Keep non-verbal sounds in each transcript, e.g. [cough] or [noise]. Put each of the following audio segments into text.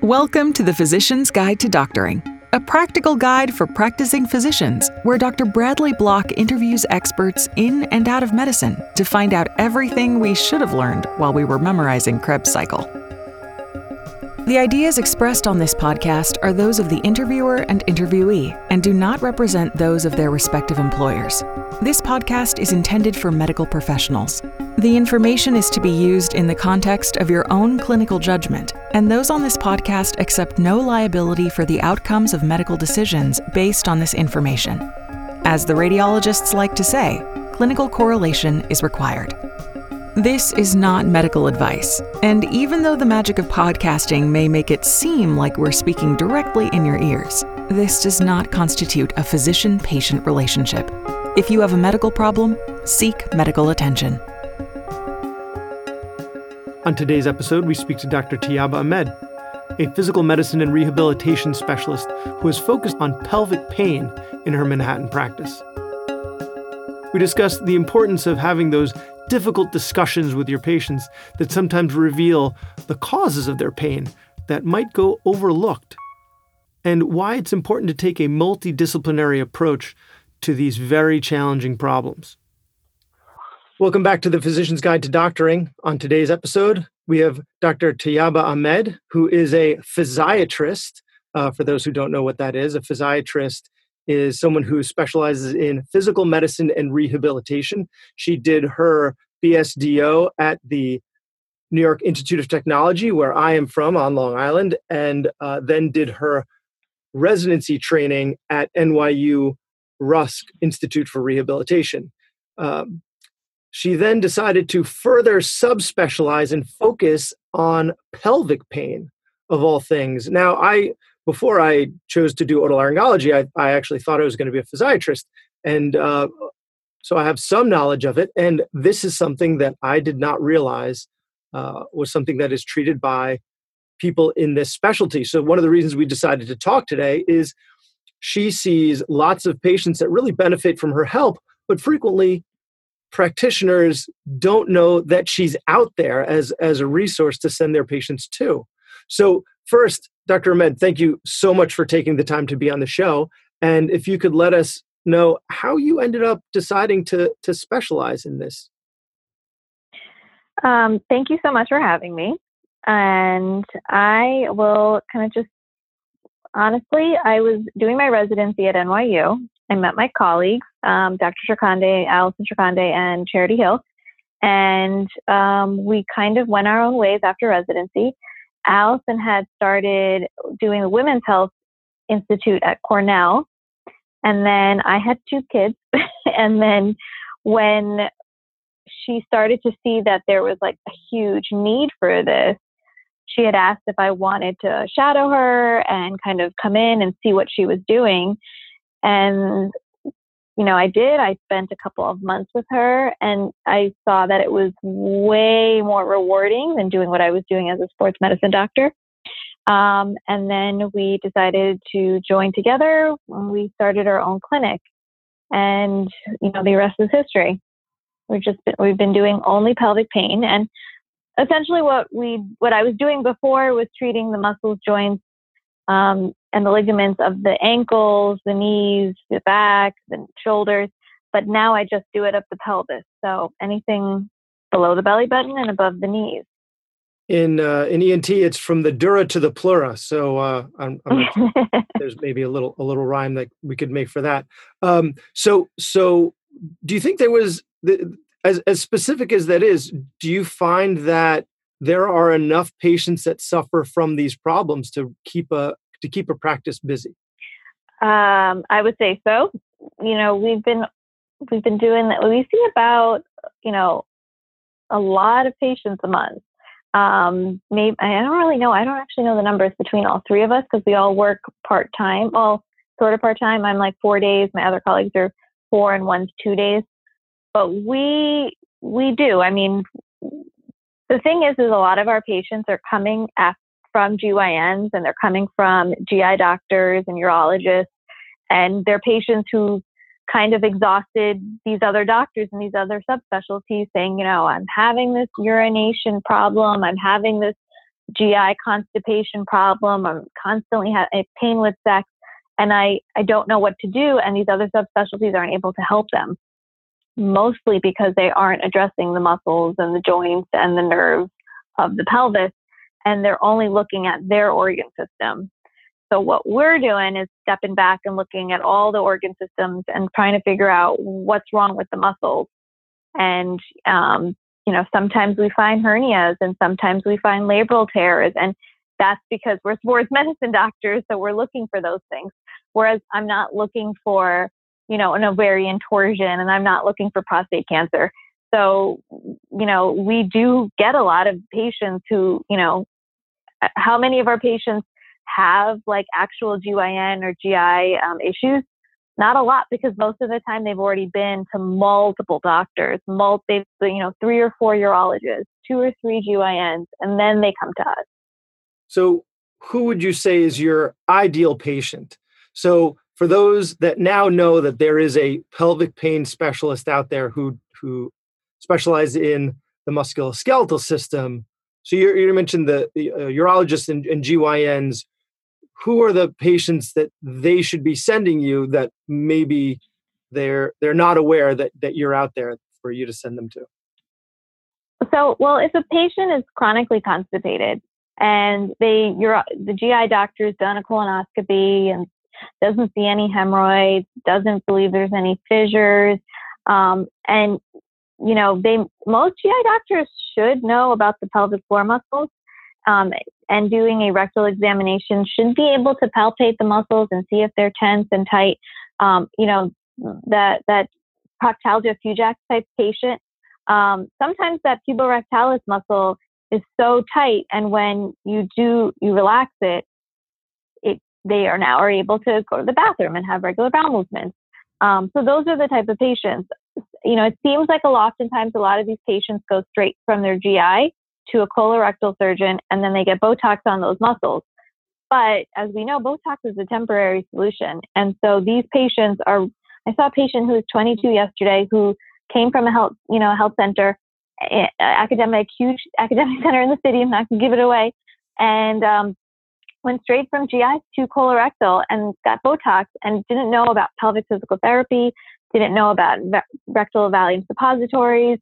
Welcome to the Physician's Guide to Doctoring, a practical guide for practicing physicians, where Dr. Bradley Block interviews experts in and out of medicine to find out everything we should have learned while we were memorizing Krebs cycle. The ideas expressed on this podcast are those of the interviewer and interviewee and do not represent those of their respective employers. This podcast is intended for medical professionals. The information is to be used in the context of your own clinical judgment, and those on this podcast accept no liability for the outcomes of medical decisions based on this information. As the radiologists like to say, clinical correlation is required. This is not medical advice, and even though the magic of podcasting may make it seem like we're speaking directly in your ears, this does not constitute a physician patient relationship. If you have a medical problem, seek medical attention. On today's episode, we speak to Dr. Tayyaba Ahmed, a physical medicine and rehabilitation specialist who is focused on pelvic pain in her Manhattan practice. We discuss the importance of having those difficult discussions with your patients that sometimes reveal the causes of their pain that might go overlooked, and why it's important to take a multidisciplinary approach to these very challenging problems. Welcome back to the Physician's Guide to Doctoring. On today's episode, we have Dr. Tayyaba Ahmed, who is a physiatrist. Uh, for those who don't know what that is, a physiatrist is someone who specializes in physical medicine and rehabilitation. She did her BSDO at the New York Institute of Technology, where I am from on Long Island, and uh, then did her residency training at NYU Rusk Institute for Rehabilitation. Um, she then decided to further subspecialize and focus on pelvic pain, of all things. Now, I before I chose to do otolaryngology, I, I actually thought I was going to be a physiatrist. And uh, so I have some knowledge of it. And this is something that I did not realize uh, was something that is treated by people in this specialty. So, one of the reasons we decided to talk today is she sees lots of patients that really benefit from her help, but frequently practitioners don't know that she's out there as, as a resource to send their patients to. So, first, Dr. Ahmed, thank you so much for taking the time to be on the show. And if you could let us know how you ended up deciding to to specialize in this. Um, thank you so much for having me. And I will kind of just honestly, I was doing my residency at NYU. I met my colleagues, um, Dr. Shrikhande, Allison Shrikhande, and Charity Hill. And um, we kind of went our own ways after residency. Allison had started doing the Women's Health Institute at Cornell. And then I had two kids. [laughs] and then when she started to see that there was like a huge need for this, she had asked if I wanted to shadow her and kind of come in and see what she was doing. And you know, I did. I spent a couple of months with her and I saw that it was way more rewarding than doing what I was doing as a sports medicine doctor. Um, and then we decided to join together we started our own clinic. And, you know, the rest is history. We've just been, we've been doing only pelvic pain. And essentially what we, what I was doing before was treating the muscles, joints, um, and the ligaments of the ankles, the knees, the back, the shoulders. But now I just do it up the pelvis. So anything below the belly button and above the knees. In uh, in ENT, it's from the dura to the pleura. So uh, I'm, I'm there's [laughs] maybe a little a little rhyme that we could make for that. Um, so so do you think there was the, as as specific as that is? Do you find that there are enough patients that suffer from these problems to keep a to keep a practice busy? Um, I would say so. You know, we've been we've been doing that. We see about you know a lot of patients a month. Um, maybe I don't really know. I don't actually know the numbers between all three of us because we all work part time. Well, sort of part time. I'm like four days. My other colleagues are four and one's two days. But we we do. I mean, the thing is, is a lot of our patients are coming af- from GYNs and they're coming from GI doctors and urologists, and they're patients who kind of exhausted these other doctors and these other subspecialties saying, you know, I'm having this urination problem, I'm having this GI constipation problem. I'm constantly having eh, pain with sex, and I, I don't know what to do. And these other subspecialties aren't able to help them, mostly because they aren't addressing the muscles and the joints and the nerves of the pelvis, and they're only looking at their organ system. So what we're doing is stepping back and looking at all the organ systems and trying to figure out what's wrong with the muscles. And um, you know, sometimes we find hernias and sometimes we find labral tears, and that's because we're sports [laughs] medicine doctors, so we're looking for those things. Whereas I'm not looking for, you know, an ovarian torsion, and I'm not looking for prostate cancer. So, you know, we do get a lot of patients who, you know, how many of our patients have like actual GYN or GI um, issues? Not a lot because most of the time they've already been to multiple doctors, multi, you know, three or four urologists, two or three GYNs, and then they come to us. So, who would you say is your ideal patient? So, for those that now know that there is a pelvic pain specialist out there who who specializes in the musculoskeletal system, so you, you mentioned the, the uh, urologists and, and GYNs who are the patients that they should be sending you that maybe they're they're not aware that that you're out there for you to send them to? So well if a patient is chronically constipated and they you're the gi doctor's done a colonoscopy and doesn't see any hemorrhoids doesn't believe there's any fissures um, and you know they most gi doctors should know about the pelvic floor muscles um, and doing a rectal examination should be able to palpate the muscles and see if they're tense and tight. Um, you know, that that proctalgia fugax type patient. Um, sometimes that puborectalis muscle is so tight, and when you do you relax it, it they are now are able to go to the bathroom and have regular bowel movements. Um, so those are the type of patients. You know, it seems like a lot, oftentimes a lot of these patients go straight from their GI to a colorectal surgeon and then they get Botox on those muscles. But as we know, Botox is a temporary solution. And so these patients are, I saw a patient who was 22 yesterday who came from a health, you know, health center, academic, huge academic center in the city. I'm not going to give it away. And um, went straight from GI to colorectal and got Botox and didn't know about pelvic physical therapy, didn't know about rectal Valium suppositories,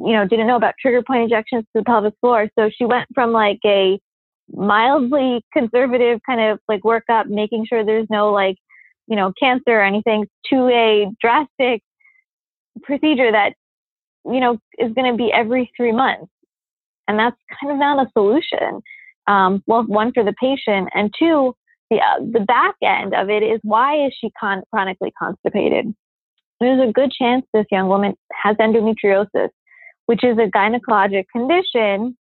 you know, didn't know about trigger point injections to the pelvic floor. So she went from like a mildly conservative kind of like workup, making sure there's no like, you know, cancer or anything, to a drastic procedure that, you know, is going to be every three months. And that's kind of not a solution. Um, well, one for the patient, and two, the uh, the back end of it is why is she con- chronically constipated? There's a good chance this young woman has endometriosis which is a gynecologic condition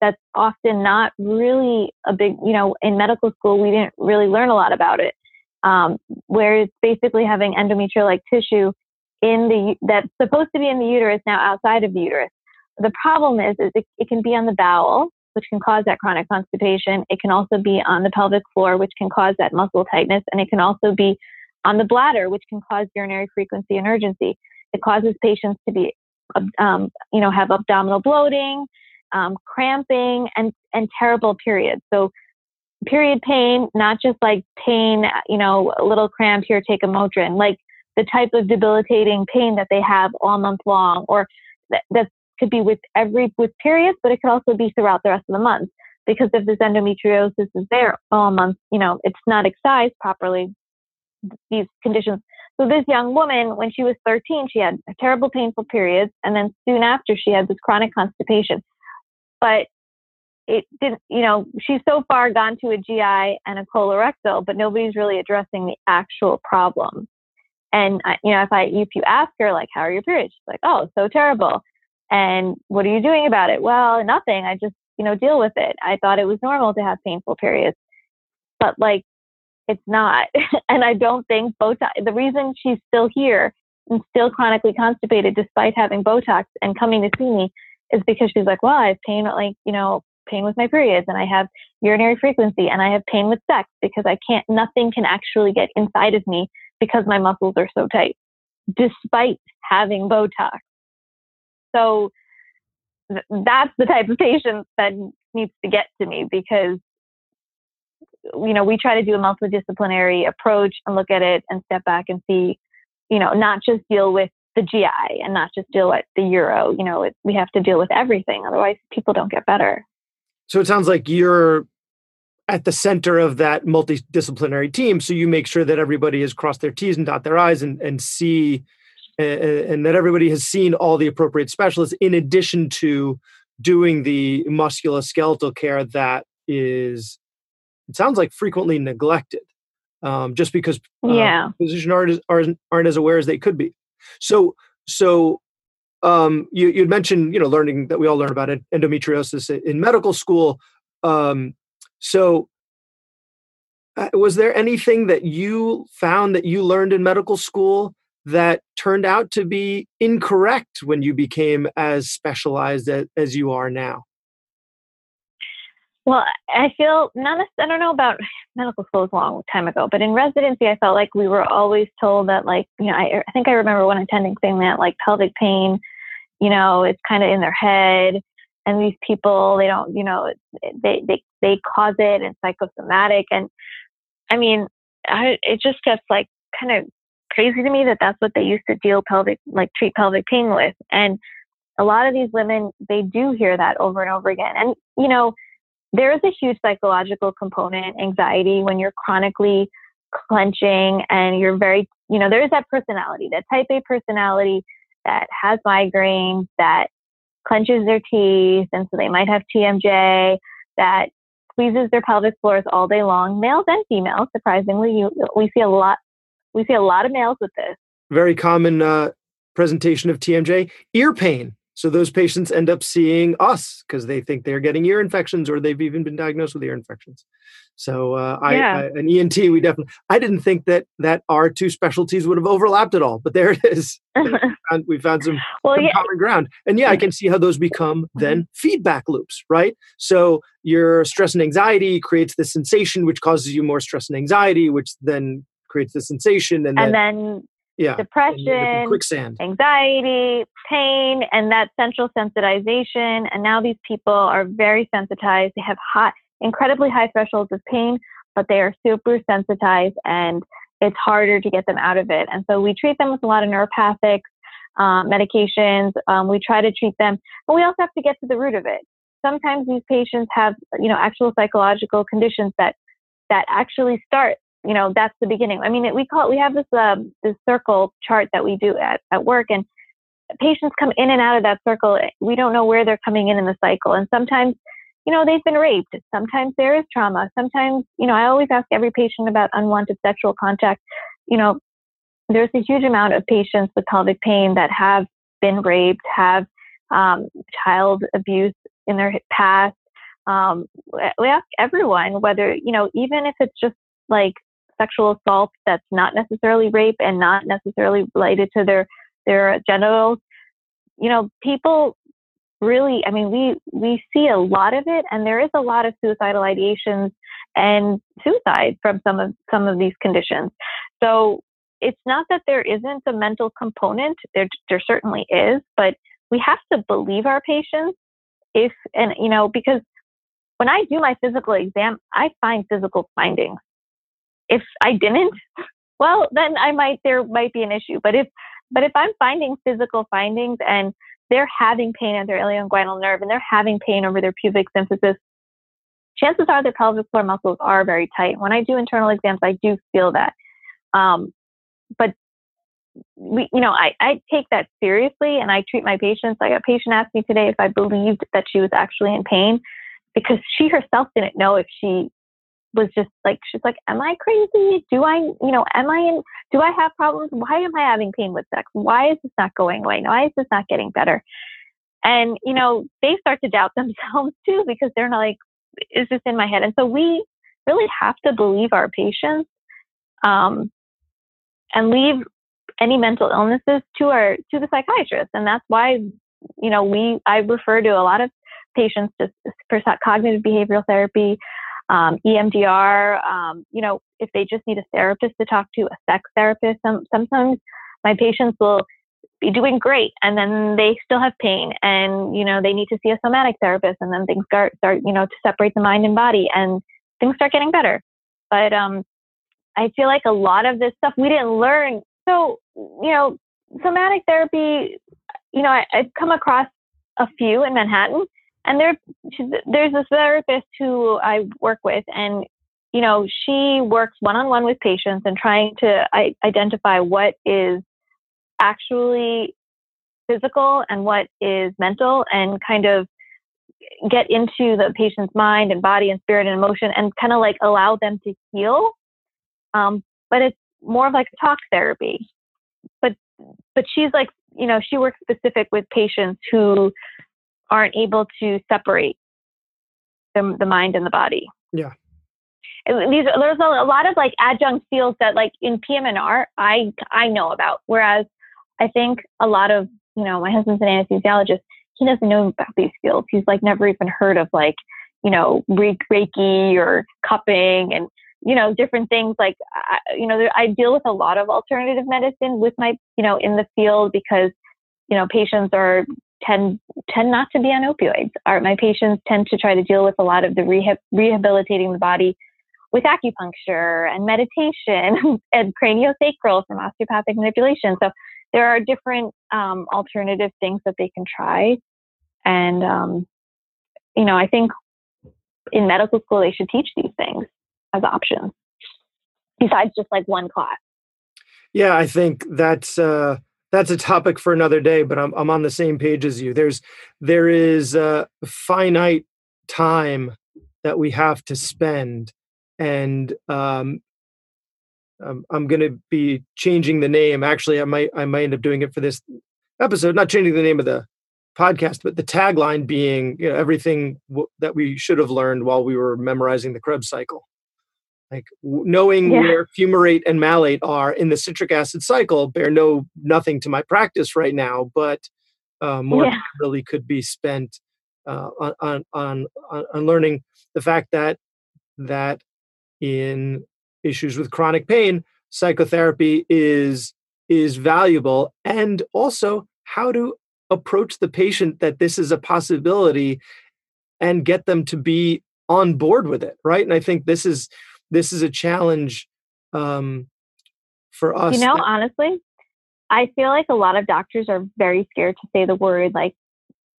that's often not really a big, you know, in medical school, we didn't really learn a lot about it. Um, where it's basically having endometrial like tissue in the that's supposed to be in the uterus now outside of the uterus. The problem is, is it, it can be on the bowel, which can cause that chronic constipation. It can also be on the pelvic floor, which can cause that muscle tightness, and it can also be on the bladder, which can cause urinary frequency and urgency. It causes patients to be um, you know, have abdominal bloating, um, cramping, and and terrible periods. So period pain, not just like pain, you know, a little cramp here, take a Motrin, like the type of debilitating pain that they have all month long, or that, that could be with every with periods, but it could also be throughout the rest of the month. Because if this endometriosis is there all month, you know, it's not excised properly, these conditions so this young woman, when she was 13, she had terrible painful periods, and then soon after she had this chronic constipation. But it didn't, you know, she's so far gone to a GI and a colorectal, but nobody's really addressing the actual problem. And uh, you know, if I if you ask her like, "How are your periods?" She's like, "Oh, so terrible." And what are you doing about it? Well, nothing. I just you know deal with it. I thought it was normal to have painful periods, but like it's not. [laughs] and I don't think Botox, the reason she's still here and still chronically constipated despite having Botox and coming to see me is because she's like, well, I have pain, like, you know, pain with my periods and I have urinary frequency and I have pain with sex because I can't, nothing can actually get inside of me because my muscles are so tight despite having Botox. So th- that's the type of patient that needs to get to me because you know we try to do a multidisciplinary approach and look at it and step back and see you know not just deal with the GI and not just deal with the uro. You know, it, we have to deal with everything. Otherwise, people don't get better. So it sounds like you're at the center of that multidisciplinary team. So you make sure that everybody has crossed their T's and dot their I's and, and see, and, and that everybody has seen all the appropriate specialists in addition to doing the musculoskeletal care that is, it sounds like frequently neglected. Um, just because uh, yeah. physicians aren't, aren't aren't as aware as they could be. So, so um, you you mentioned you know learning that we all learn about endometriosis in medical school. Um, so, uh, was there anything that you found that you learned in medical school that turned out to be incorrect when you became as specialized as, as you are now? Well, I feel not. I don't know about medical school was a long time ago, but in residency, I felt like we were always told that, like, you know, I, I think I remember one attending saying that, like, pelvic pain, you know, it's kind of in their head, and these people, they don't, you know, they they they cause it and psychosomatic, and I mean, I, it just gets like kind of crazy to me that that's what they used to deal pelvic, like, treat pelvic pain with, and a lot of these women, they do hear that over and over again, and you know there is a huge psychological component, anxiety, when you're chronically clenching and you're very, you know, there's that personality, that type A personality that has migraines, that clenches their teeth, and so they might have TMJ, that squeezes their pelvic floors all day long, males and females. Surprisingly, you, we see a lot. We see a lot of males with this. Very common uh, presentation of TMJ. Ear pain so those patients end up seeing us because they think they're getting ear infections or they've even been diagnosed with ear infections. So uh, yeah. I, I, an ENT, we definitely. I didn't think that that our two specialties would have overlapped at all, but there it is. [laughs] we, found, we found some, well, some yeah. common ground, and yeah, I can see how those become mm-hmm. then feedback loops, right? So your stress and anxiety creates the sensation, which causes you more stress and anxiety, which then creates the sensation, and, and then, then yeah, depression, quicksand, anxiety, pain, and that central sensitization. And now these people are very sensitized. They have high, incredibly high thresholds of pain, but they are super sensitized and it's harder to get them out of it. And so we treat them with a lot of neuropathic um, medications. Um, we try to treat them, but we also have to get to the root of it. Sometimes these patients have, you know, actual psychological conditions that that actually start you know that's the beginning. I mean we call it, we have this um, this circle chart that we do at, at work and patients come in and out of that circle we don't know where they're coming in in the cycle and sometimes you know they've been raped. Sometimes there is trauma. Sometimes you know i always ask every patient about unwanted sexual contact. You know there's a huge amount of patients with pelvic pain that have been raped have um, child abuse in their past. Um, we ask everyone whether you know even if it's just like sexual assault that's not necessarily rape and not necessarily related to their their genitals. You know people really i mean we we see a lot of it and there is a lot of suicidal ideations and suicide from some of some of these conditions. So it's not that there isn't a mental component there there certainly is but we have to believe our patients if and you know because when i do my physical exam i find physical findings if I didn't, well, then I might there might be an issue. But if but if I'm finding physical findings and they're having pain at their ilioinguinal nerve and they're having pain over their pubic symphysis, chances are their pelvic floor muscles are very tight. When I do internal exams, I do feel that. Um, but we, you know, I, I take that seriously and I treat my patients. Like a patient asked me today if I believed that she was actually in pain because she herself didn't know if she was just like she's like am i crazy? Do i you know am i in do i have problems? Why am i having pain with sex? Why is this not going away? Why is this not getting better? And you know they start to doubt [laughs] themselves too because they're not like is this in my head? And so we really have to believe our patients um, and leave any mental illnesses to our to the psychiatrist. And that's why you know we i refer to a lot of patients just for cognitive behavioral therapy um, EMDR, um, you know, if they just need a therapist to talk to, a sex therapist. Some, sometimes my patients will be doing great and then they still have pain and you know they need to see a somatic therapist and then things start start you know to separate the mind and body and things start getting better but um i feel like a lot of this stuff we didn't learn so you know somatic therapy you know I, i've come across a few in manhattan and there there's this therapist who i work with and you know she works one-on-one with patients and trying to I- identify what is actually physical and what is mental and kind of get into the patient's mind and body and spirit and emotion and kind of like allow them to heal. Um, but it's more of like talk therapy. But but she's like you know she works specific with patients who aren't able to separate the, the mind and the body yeah these there's a, a lot of like adjunct fields that like in PM&R I I know about whereas I think a lot of, you know, my husband's an anesthesiologist. He doesn't know about these fields. He's like never even heard of like, you know, Reiki or cupping and, you know, different things like, I, you know, I deal with a lot of alternative medicine with my, you know, in the field because, you know, patients are tend tend not to be on opioids. Our, my patients tend to try to deal with a lot of the rehab, rehabilitating the body with acupuncture and meditation [laughs] and craniosacral from osteopathic manipulation. So there are different um, alternative things that they can try. And, um, you know, I think in medical school, they should teach these things as options besides just like one class. Yeah, I think that's, uh, that's a topic for another day, but I'm, I'm on the same page as you. There's, there is a finite time that we have to spend and um, um, I'm going to be changing the name. Actually, I might I might end up doing it for this episode. Not changing the name of the podcast, but the tagline being you know everything w- that we should have learned while we were memorizing the Krebs cycle. Like knowing yeah. where fumarate and malate are in the citric acid cycle bear no nothing to my practice right now, but uh, more yeah. really could be spent uh, on, on on on learning the fact that that in issues with chronic pain, psychotherapy is is valuable and also how to approach the patient that this is a possibility and get them to be on board with it right and i think this is this is a challenge um, for us you know that- honestly i feel like a lot of doctors are very scared to say the word like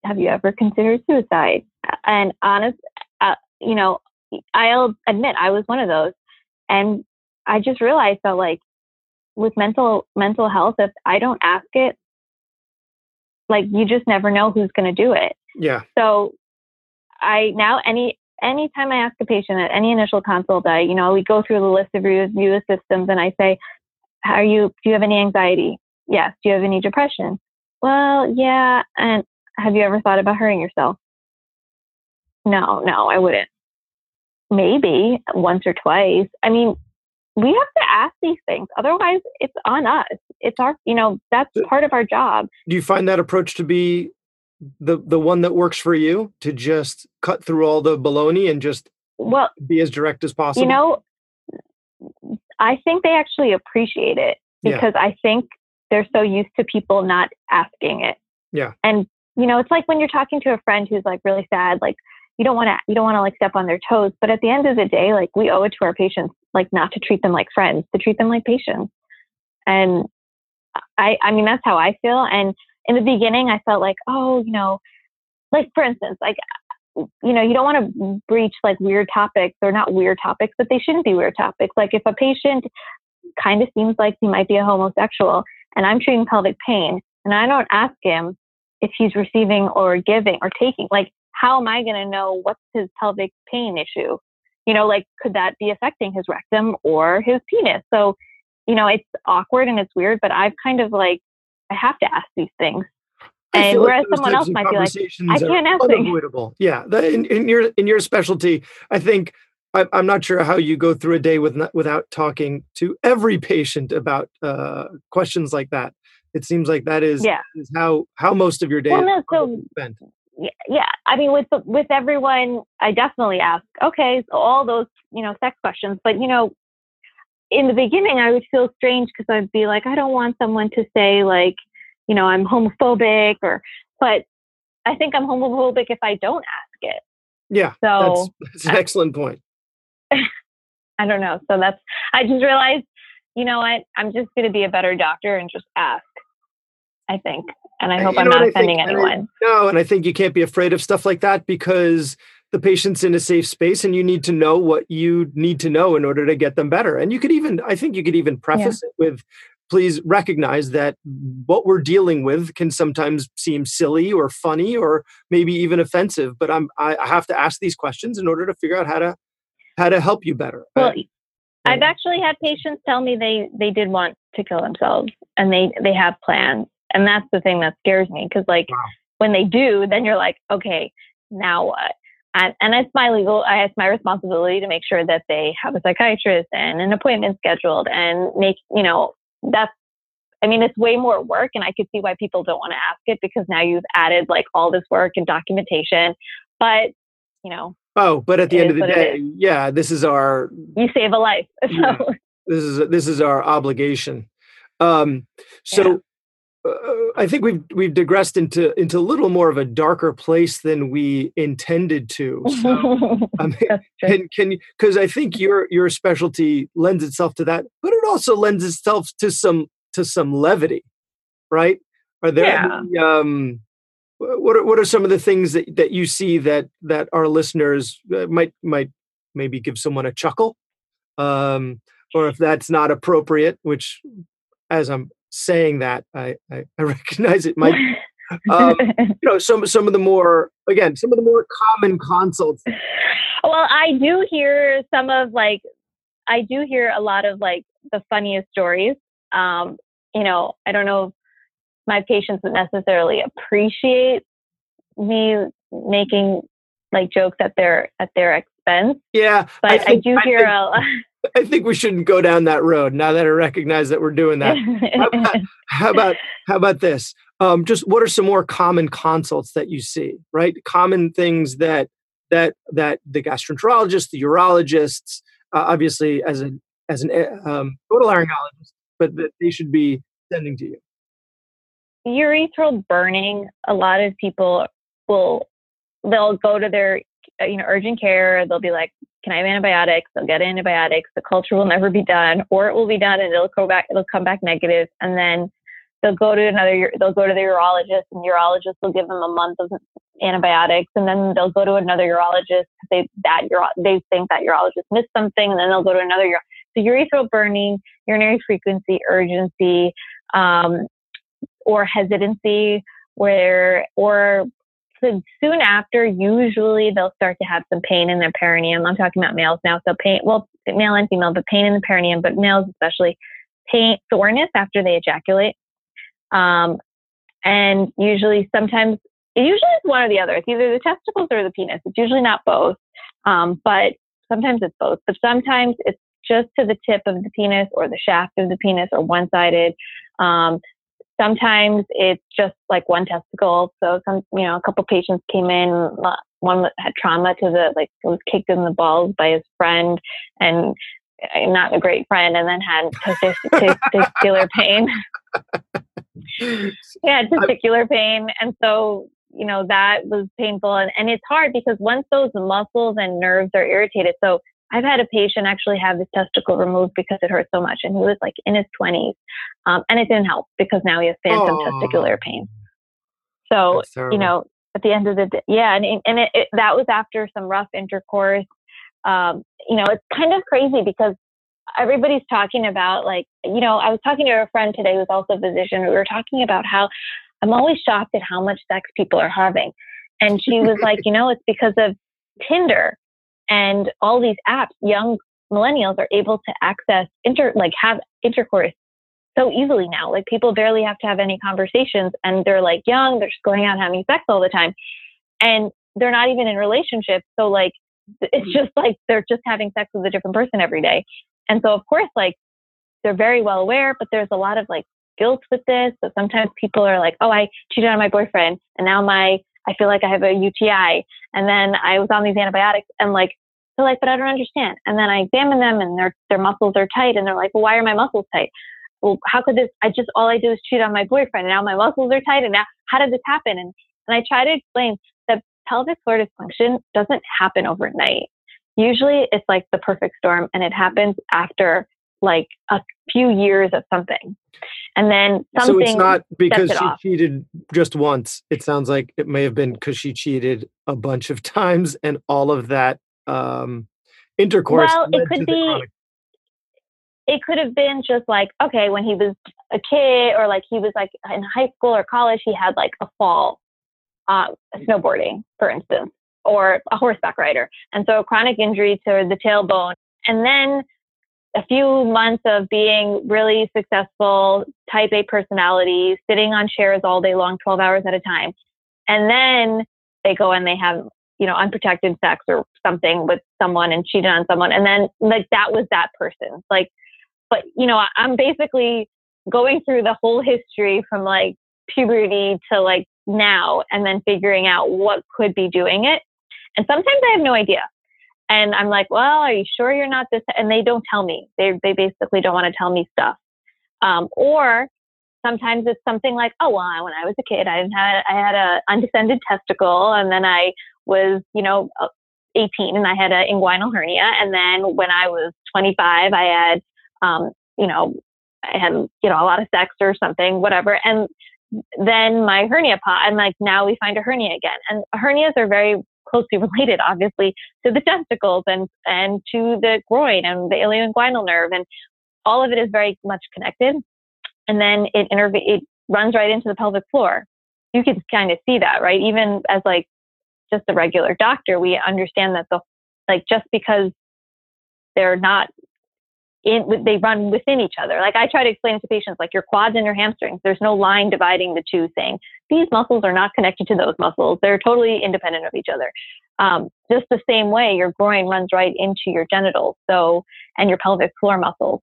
have you ever considered suicide and honest uh, you know i'll admit i was one of those and I just realized that like with mental mental health, if I don't ask it, like you just never know who's going to do it. Yeah. So I now any anytime I ask a patient at any initial consult, I you know we go through the list of review systems, and I say, "Are you? Do you have any anxiety? Yes. Do you have any depression? Well, yeah. And have you ever thought about hurting yourself? No, no, I wouldn't. Maybe once or twice. I mean, we have to ask these things. Otherwise, it's on us. It's our, you know, that's part of our job. Do you find that approach to be the the one that works for you to just cut through all the baloney and just well be as direct as possible? You know, mm, I think they actually appreciate it because yeah. I think they're so used to people not asking it. Yeah. And you know, it's like when you're talking to a friend who's like really sad, like you don't want to you don't want to like step on their toes but at the end of the day like we owe it to our patients like not to treat them like friends to treat them like patients and i i mean that's how i feel and in the beginning i felt like oh you know like for instance like you know you don't want to breach like weird topics They're not weird topics but they shouldn't be weird topics like if a patient kind of seems like he might be a homosexual and i'm treating pelvic pain and i don't ask him if he's receiving or giving or taking like how am I going to know what's his pelvic pain issue? You know, like, could that be affecting his rectum or his penis? So, you know, it's awkward and it's weird, but I've kind of like, I have to ask these things. And whereas like someone else might be like, I can't ask unavoidable. Yeah. The, in, in, your, in your specialty, I think I, I'm not sure how you go through a day with not, without talking to every patient about uh, questions like that. It seems like that is, yeah. is how, how most of your day well, no, so, spent yeah, I mean, with with everyone, I definitely ask, okay, so all those you know sex questions, but you know, in the beginning, I would feel strange because I'd be like, I don't want someone to say like, you know, I'm homophobic or, but I think I'm homophobic if I don't ask it. Yeah. So that's, that's an excellent point. [laughs] I don't know. So that's, I just realized, you know what, I'm just going to be a better doctor and just ask. I think. And I hope you I'm not offending think, anyone. I, no, and I think you can't be afraid of stuff like that because the patient's in a safe space and you need to know what you need to know in order to get them better. And you could even, I think you could even preface yeah. it with please recognize that what we're dealing with can sometimes seem silly or funny or maybe even offensive but i'm i have to ask these questions in order to figure out how to how to help you better well I, i've actually had patients tell me they they did want to kill themselves and they they have plans and that's the thing that scares me because like wow. when they do then you're like okay now what and, and it's my legal I, it's my responsibility to make sure that they have a psychiatrist and an appointment scheduled and make you know that's I mean, it's way more work, and I could see why people don't want to ask it because now you've added like all this work and documentation. But you know. Oh, but at the end of the day, yeah, this is our. You save a life. [laughs] So. Yeah, this is this is our obligation. Um, so uh, I think we've we've digressed into into a little more of a darker place than we intended to. So, [laughs] I mean, can can because I think your your specialty lends itself to that, but it also lends itself to some to some levity, right? Are there yeah. any, um, what are, what are some of the things that, that you see that that our listeners uh, might might maybe give someone a chuckle, um, or if that's not appropriate, which as I'm saying that I, I, I [laughs] recognize it might [laughs] um, you know some some of the more again some of the more common consults. Well i do hear some of like i do hear a lot of like the funniest stories. Um, you know i don't know if my patients would necessarily appreciate me making like jokes at their at their expense yeah but i, think, I do hear I think, a [laughs] [laughs] I think we shouldn't go down that road now that I recognize that we're doing that. how, about, [laughs] how about how about this? Um, just what are some more common consults that you see? Right, common things that that that the gastroenterologist, the urologists, uh, obviously as an as an um, otolaryngologist, but that they should be sending to you. Urethral burning. A lot of people will they'll go to their you know urgent care. They'll be like, can I have antibiotics? They'll get antibiotics. The culture will never be done, or it will be done and it'll go back. It'll come back negative, and then they'll go to another. They'll go to the urologist, and urologist will give them a month of antibiotics, and then they'll go to another urologist. They that uro, they think that urologist missed something, and then they'll go to another. Uro- so urethral burning, urinary frequency, urgency, um, or hesitancy, where or so soon after, usually they'll start to have some pain in their perineum. I'm talking about males now. So pain, well, male and female, but pain in the perineum, but males especially, pain, soreness after they ejaculate. Um, and usually sometimes, usually it's one or the other. It's either the testicles or the penis. It's usually not both. Um, but sometimes it's both. But sometimes it's just to the tip of the penis or the shaft of the penis or one sided. Um, Sometimes it's just like one testicle. So some, you know, a couple patients came in, one had trauma to the, like was kicked in the balls by his friend and uh, not a great friend and then had [laughs] testicular pain. [laughs] yeah, testicular pain. And so, you know, that was painful. And, and it's hard because once those muscles and nerves are irritated, so I've had a patient actually have his testicle removed because it hurt so much, and he was like in his 20s, um, and it didn't help because now he has phantom oh. testicular pain. So you know, at the end of the day, yeah, and and it, it, that was after some rough intercourse. Um, you know, it's kind of crazy because everybody's talking about like, you know, I was talking to a friend today who's also a physician. We were talking about how I'm always shocked at how much sex people are having, and she was like, [laughs] you know, it's because of Tinder and all these apps, young millennials are able to access inter like have intercourse so easily now. Like people barely have to have any conversations and they're like young, they're just going out having sex all the time. And they're not even in relationships. So like it's mm. just like they're just having sex with a different person every day. And so of course like they're very well aware, but there's a lot of like guilt with this. So sometimes people are like, oh, I cheated on my boyfriend and now my I feel like I have a UTI. And then I was on these antibiotics and like they're like, but I don't understand. And then I examine them and their their muscles are tight and they're like, well, why are my muscles tight? well, how could this? I just all I do is cheat on my boyfriend, and now my muscles are tight, and now how did this happen? And and I try to explain that pelvic floor dysfunction doesn't happen overnight. Usually, it's like the perfect storm, and it happens after like a few years of something. And then something. So it's not because it she off. cheated just once. It sounds like it may have been because she cheated a bunch of [laughs] times, and all of that um, intercourse. Well, it could be- chronic- it could have been just like okay when he was a kid or like he was like in high school or college he had like a fall uh, snowboarding for instance or a horseback rider and so a chronic injury to the tailbone and then a few months of being really successful type a personality sitting on chairs all day long 12 hours at a time and then they go and they have you know unprotected sex or something with someone and cheated on someone. And then like that was that person. Like but you know i'm basically going through the whole history from like puberty to like now and then figuring out what could be doing it. And sometimes i have no idea. And i'm like well are you sure you're not this? And they don't tell me. They, they basically don't want to tell me stuff. Um, or sometimes it's something like oh well when i was a kid i didn't have i had a undescended testicle and then i was you know uh, 18 and i had an inguinal hernia and then when i was 25 i had um, you know, I had, you know, a lot of sex or something, whatever. And then my hernia popped, and like now we find a hernia again. And hernias are very closely [laughs] related, obviously, to the testicles and, and to the groin and the ilioinguinal nerve. And all of it is very much connected. And then it interve- it runs right into the pelvic floor. You can kind of see that, right? Even as like just a regular doctor, we understand that the, like, just because they're not in, they run within each other. Like I try to explain to patients, like your quads and your hamstrings, there's no line dividing the two saying these muscles are not connected to those muscles. They're totally independent of each other. Um, just the same way your groin runs right into your genitals. So, and your pelvic floor muscles.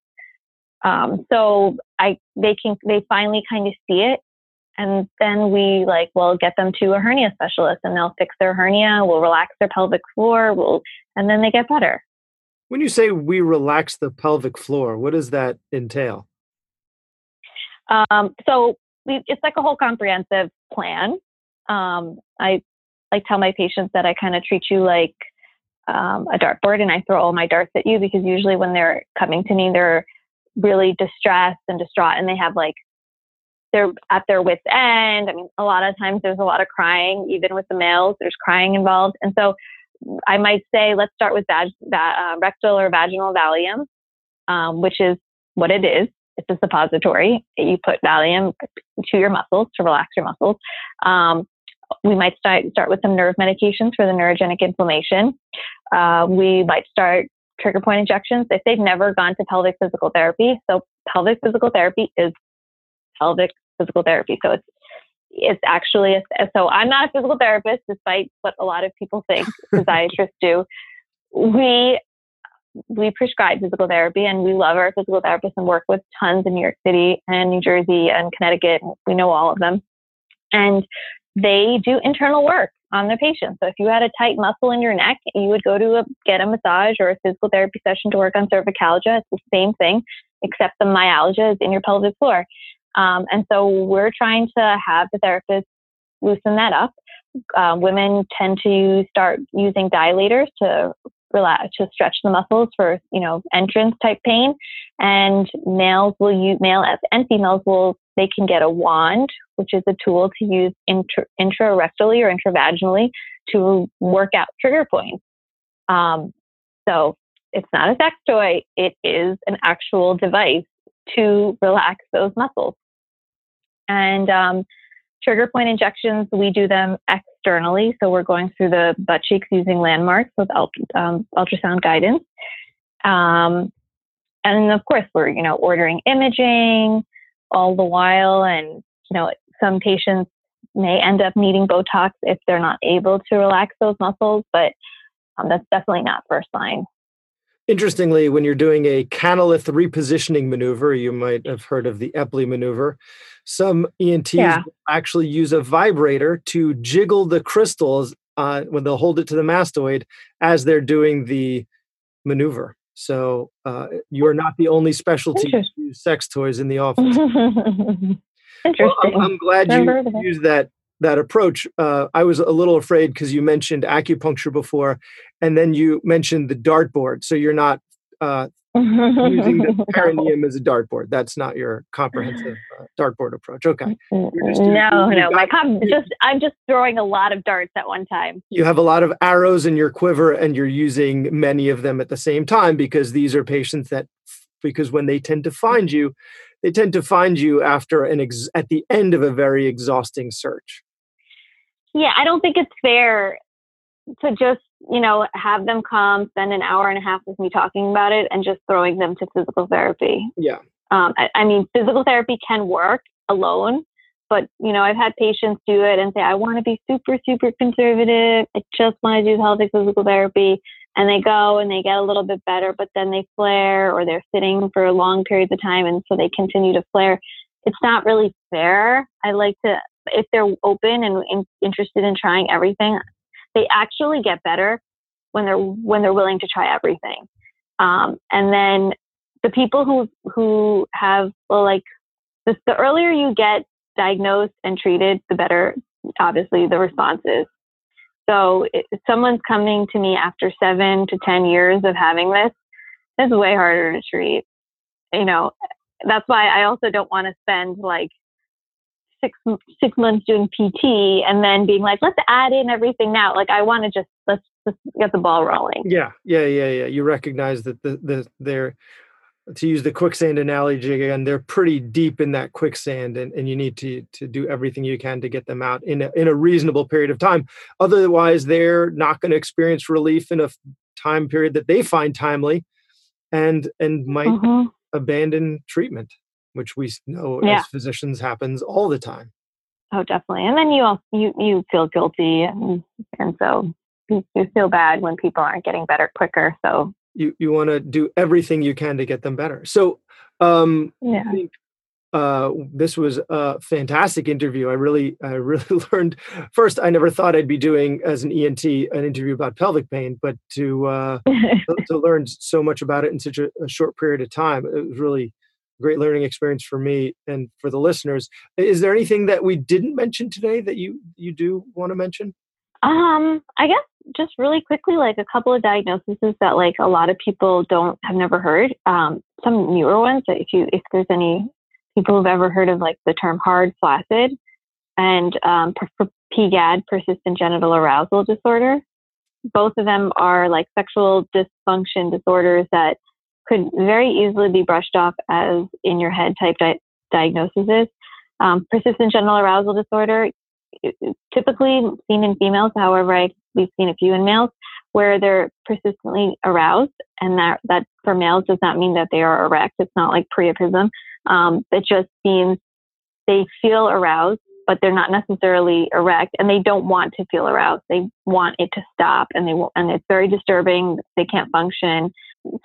Um, so I, they can, they finally kind of see it. And then we like, we'll get them to a hernia specialist and they'll fix their hernia. We'll relax their pelvic floor. We'll, and then they get better. When you say we relax the pelvic floor, what does that entail? Um, so we, it's like a whole comprehensive plan. Um, I like tell my patients that I kind of treat you like um, a dartboard and I throw all my darts at you because usually when they're coming to me, they're really distressed and distraught and they have like, they're at their wits end. I mean, a lot of times there's a lot of crying, even with the males, there's crying involved. And so I might say, let's start with vag- va- uh, rectal or vaginal Valium, um, which is what it is. It's a suppository. You put Valium to your muscles to relax your muscles. Um, we might start start with some nerve medications for the neurogenic inflammation. Uh, we might start trigger point injections if they've never gone to pelvic physical therapy. So pelvic physical therapy is pelvic physical therapy. So it's it's actually a, so I'm not a physical therapist, despite what a lot of people think [laughs] physiatrists do. We we prescribe physical therapy, and we love our physical therapists and work with tons in New York City and New Jersey and Connecticut. We know all of them, and they do internal work on their patients. So if you had a tight muscle in your neck, you would go to a, get a massage or a physical therapy session to work on cervicalgia. It's the same thing, except the myalgia is in your pelvic floor. Um, and so we're trying to have the therapist loosen that up. Uh, women tend to start using dilators to relax, to stretch the muscles for, you know, entrance type pain. And males will use, male and females will, they can get a wand, which is a tool to use intra, intrarectally or intravaginally to work out trigger points. Um, so it's not a sex toy. It is an actual device to relax those muscles. And um, trigger point injections, we do them externally. So we're going through the butt cheeks using landmarks with um, ultrasound guidance. Um, and of course, we're, you know, ordering imaging all the while. And, you know, some patients may end up needing Botox if they're not able to relax those muscles, but um, that's definitely not first line. Interestingly, when you're doing a canalith repositioning maneuver, you might have heard of the Epley maneuver. Some ENTs Yeah. actually use a vibrator to jiggle the crystals uh, when they'll hold it to the mastoid as they're doing the maneuver. So uh, you are not the only specialty to use sex toys in the office. Interesting. [laughs] Well, I'm, I'm, glad you used that that approach. Uh, I was a little afraid because you mentioned acupuncture before, and then you mentioned the dartboard. So you're not uh, using the [laughs] perineum as a dartboard. That's not your comprehensive [laughs] uh, dartboard approach. Okay. no, no. My com- just I'm just throwing a lot of darts at one time. You have a lot of arrows in your quiver, and you're using many of them at the same time because these are patients that because when they tend to find you, they tend to find you after an ex- at the end of a very exhausting search. Yeah, I don't think it's fair to just you know have them come spend an hour and a half with me talking about it and just throwing them to physical therapy. Yeah. Um, I, I, mean physical therapy can work alone but you know i've had patients do it and say i want to be super super conservative. I just want to do pelvic physical therapy. And they go and they get a little bit better but then they flare or they're sitting for long periods of time and so they continue to flare. It's not really fair. I like to if they're open and, interested in trying everything they actually get better when they're when they're willing to try everything. Um, and then the people who who have well, like the, the earlier you get diagnosed and treated, the better obviously the response is. So if someone's coming to me after seven to ten years of having this, it's way harder to treat. You know, that's why I also don't want to spend like six six months doing PT and then being like, let's add in everything now. Like I want to just let's just get the ball rolling. Yeah, yeah, yeah, yeah. You recognize that the the they're to use the quicksand analogy again, they're pretty deep in that quicksand, and, and you need to to do everything you can to get them out in a, in a reasonable period of time. Otherwise, they're not going to experience relief in a time period that they find timely, and and might mm-hmm. abandon treatment which we know yeah. as physicians happens all the time. Oh, definitely. And then you also, you you feel guilty, and and so you, you feel bad when people aren't getting better quicker. So you you want to do everything you can to get them better. So um, yeah. I think uh, this was a fantastic interview. I really, I [laughs] really learned. First, I never thought I'd be doing as an ENT an interview about pelvic pain, but to uh, [laughs] to learn so much about it in such a, a, short period of time, it was really great learning experience for me and for the listeners. Is there anything that we didn't mention today that you you do want to mention? Um, I guess just really quickly, like a couple of diagnoses that like a lot of people don't have never heard. Um, some newer ones. That if you if there's any people who've ever heard of like the term hard flaccid and um, PGAD, persistent genital arousal disorder. Both of them are like sexual dysfunction disorders that could very easily be brushed off as in your head type di- diagnoses. Um, persistent genital arousal disorder, typically seen in females. However, I, we've seen a few in males where they're persistently aroused, and that that for males does not mean that they are erect. It's not like priapism. Um, it just means they feel aroused, but they're not necessarily erect, and they don't want to feel aroused. They want it to stop, and they and it's very disturbing. They can't function,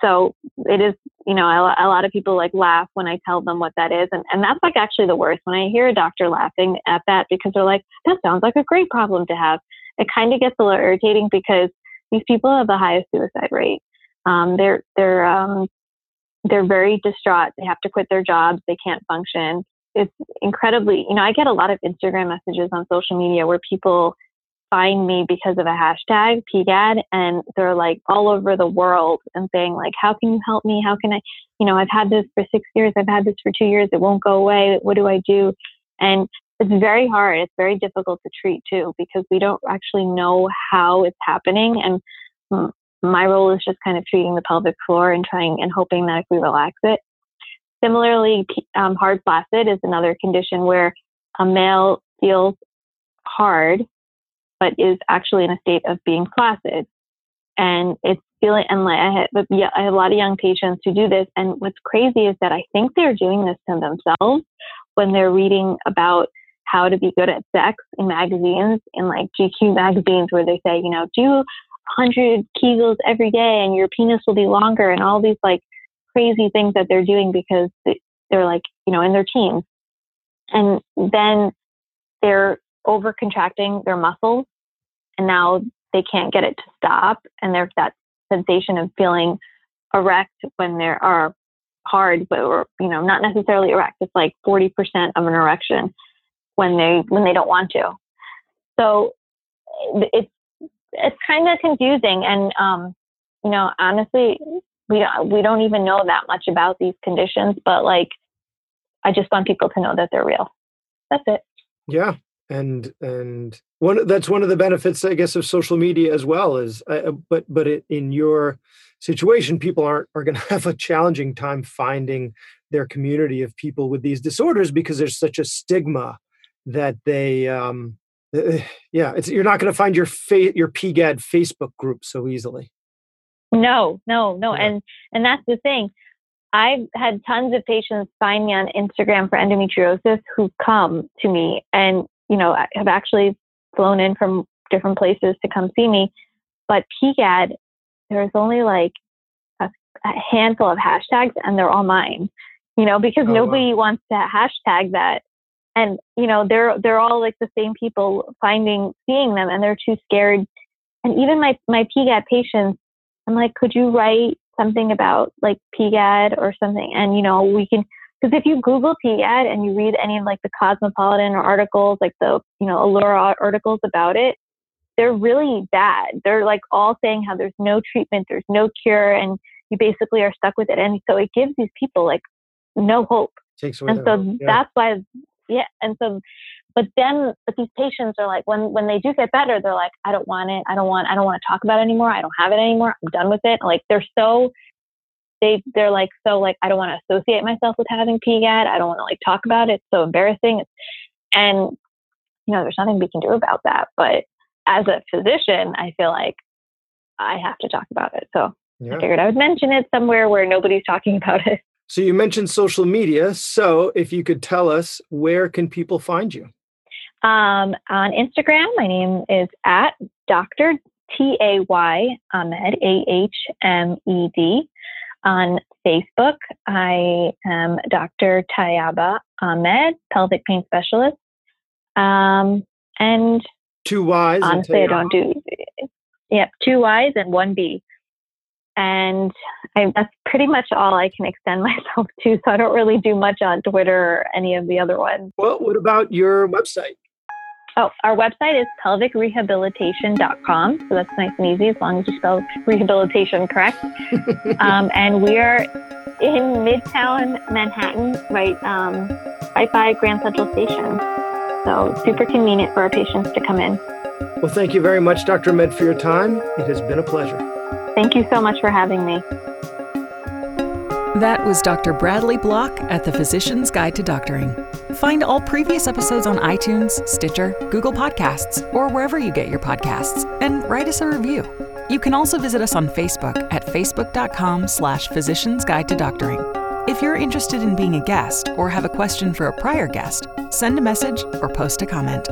so it is you know a, a, lot of people like laugh when i tell them what that is and, and that's like actually the worst. When i hear a doctor laughing at that because they're like that sounds like a great problem to have it kind of gets a little irritating because these people have the highest suicide rate. Um, they're they're um, they're very distraught. They have to quit their jobs. They can't function. It's incredibly you know i get a lot of instagram messages on social media where people find me because of a hashtag PGAD and they're like all over the world and saying like, how can you help me? How can I, you know, I've had this for six years. I've had this for two years. It won't go away. What do I do? And it's very hard. It's very difficult to treat too because we don't actually know how it's happening. And my role is just kind of treating the pelvic floor and trying and hoping that if we relax it. Similarly, um, hard flaccid is another condition where a male feels hard but is actually in a state of being flaccid. And it's feeling, and like I have, yeah, I have a lot of young patients who do this. And what's crazy is that I think they're doing this to themselves when they're reading about how to be good at sex in magazines, in like GQ magazines, where they say, you know, do 100 Kegels every day and your penis will be longer, and all these like crazy things that they're doing because they're like, you know, in their teens. And then they're over contracting their muscles and now they can't get it to stop and there's that sensation of feeling erect when there are hard, but or you know, not necessarily erect. It's like 40% of an erection when they when they don't want to. So it's it's kind of confusing, and um, you know, honestly, we don't we don't even know that much about these conditions. But like, I just want people to know that they're real. That's it. Yeah, and and one that's one of the benefits, I guess, of social media as well. Is uh, but but it, in your situation, people aren't are going [laughs] to have a challenging time finding their community of people with these disorders because there's such a stigma that they um uh, yeah it's you're not going to find your fa- your pgad facebook group so easily no no no yeah. and and that's the thing i've had tons of patients find me on instagram for endometriosis who come to me and you know have actually flown in from different places to come see me. But pgad there's only like a, a handful of hashtags and they're all mine you know because oh, nobody wow. wants to hashtag that and you know they're they're all like the same people finding seeing them and they're too scared. And even my my pgad patients i'm like could you write something about like pgad or something? And you know we can because if you google pgad and you read any of like the cosmopolitan or articles like the you know Allure articles about it they're really bad. They're like all saying how there's no treatment there's no cure and you basically are stuck with it. And so it gives these people like no hope. Takes away and so yeah. that's why yeah and so but then but these patients are like when when they do get better they're like i don't want it. I don't want i don't want to talk about it anymore. I don't have it anymore. I'm done with it. Like they're so they they're like so like i don't want to associate myself with having pgad i don't want to like talk about it it's so embarrassing and you know there's nothing we can do about that but as a physician i feel like i have to talk about it so yeah. i figured i would mention it somewhere where nobody's talking about it so you mentioned social media. So if you could tell us, where can people find you? Um, on Instagram, my name is at Dr. T A Y Ahmed, A H M E D. On Facebook, I am Dr. Tayyaba Ahmed, pelvic pain specialist. Um, and two Y's. Honestly, I don't do. Yep, two Y's and one B and I, that's pretty much all I can extend [laughs] myself to. So I don't really do much on Twitter or any of the other ones. Well, what about your website? Oh, our website is pelvicrehabilitation.com. So that's nice and easy as long as you spell rehabilitation correct. [laughs] um, and we are in Midtown Manhattan, right, um, right by Grand Central Station. So super convenient for our patients to come in. Well, thank you very much, Dr. Ahmed, for your time. It has been a pleasure. Thank you so much for having me. That was Dr. Bradley Block at the Physician's Guide to Doctoring. Find all previous episodes on iTunes, Stitcher, Google Podcasts, or wherever you get your podcasts, and write us a review. You can also visit us on Facebook at facebook.com slash physician's guide to doctoring. If you're interested in being a guest or have a question for a prior guest, send a message or post a comment.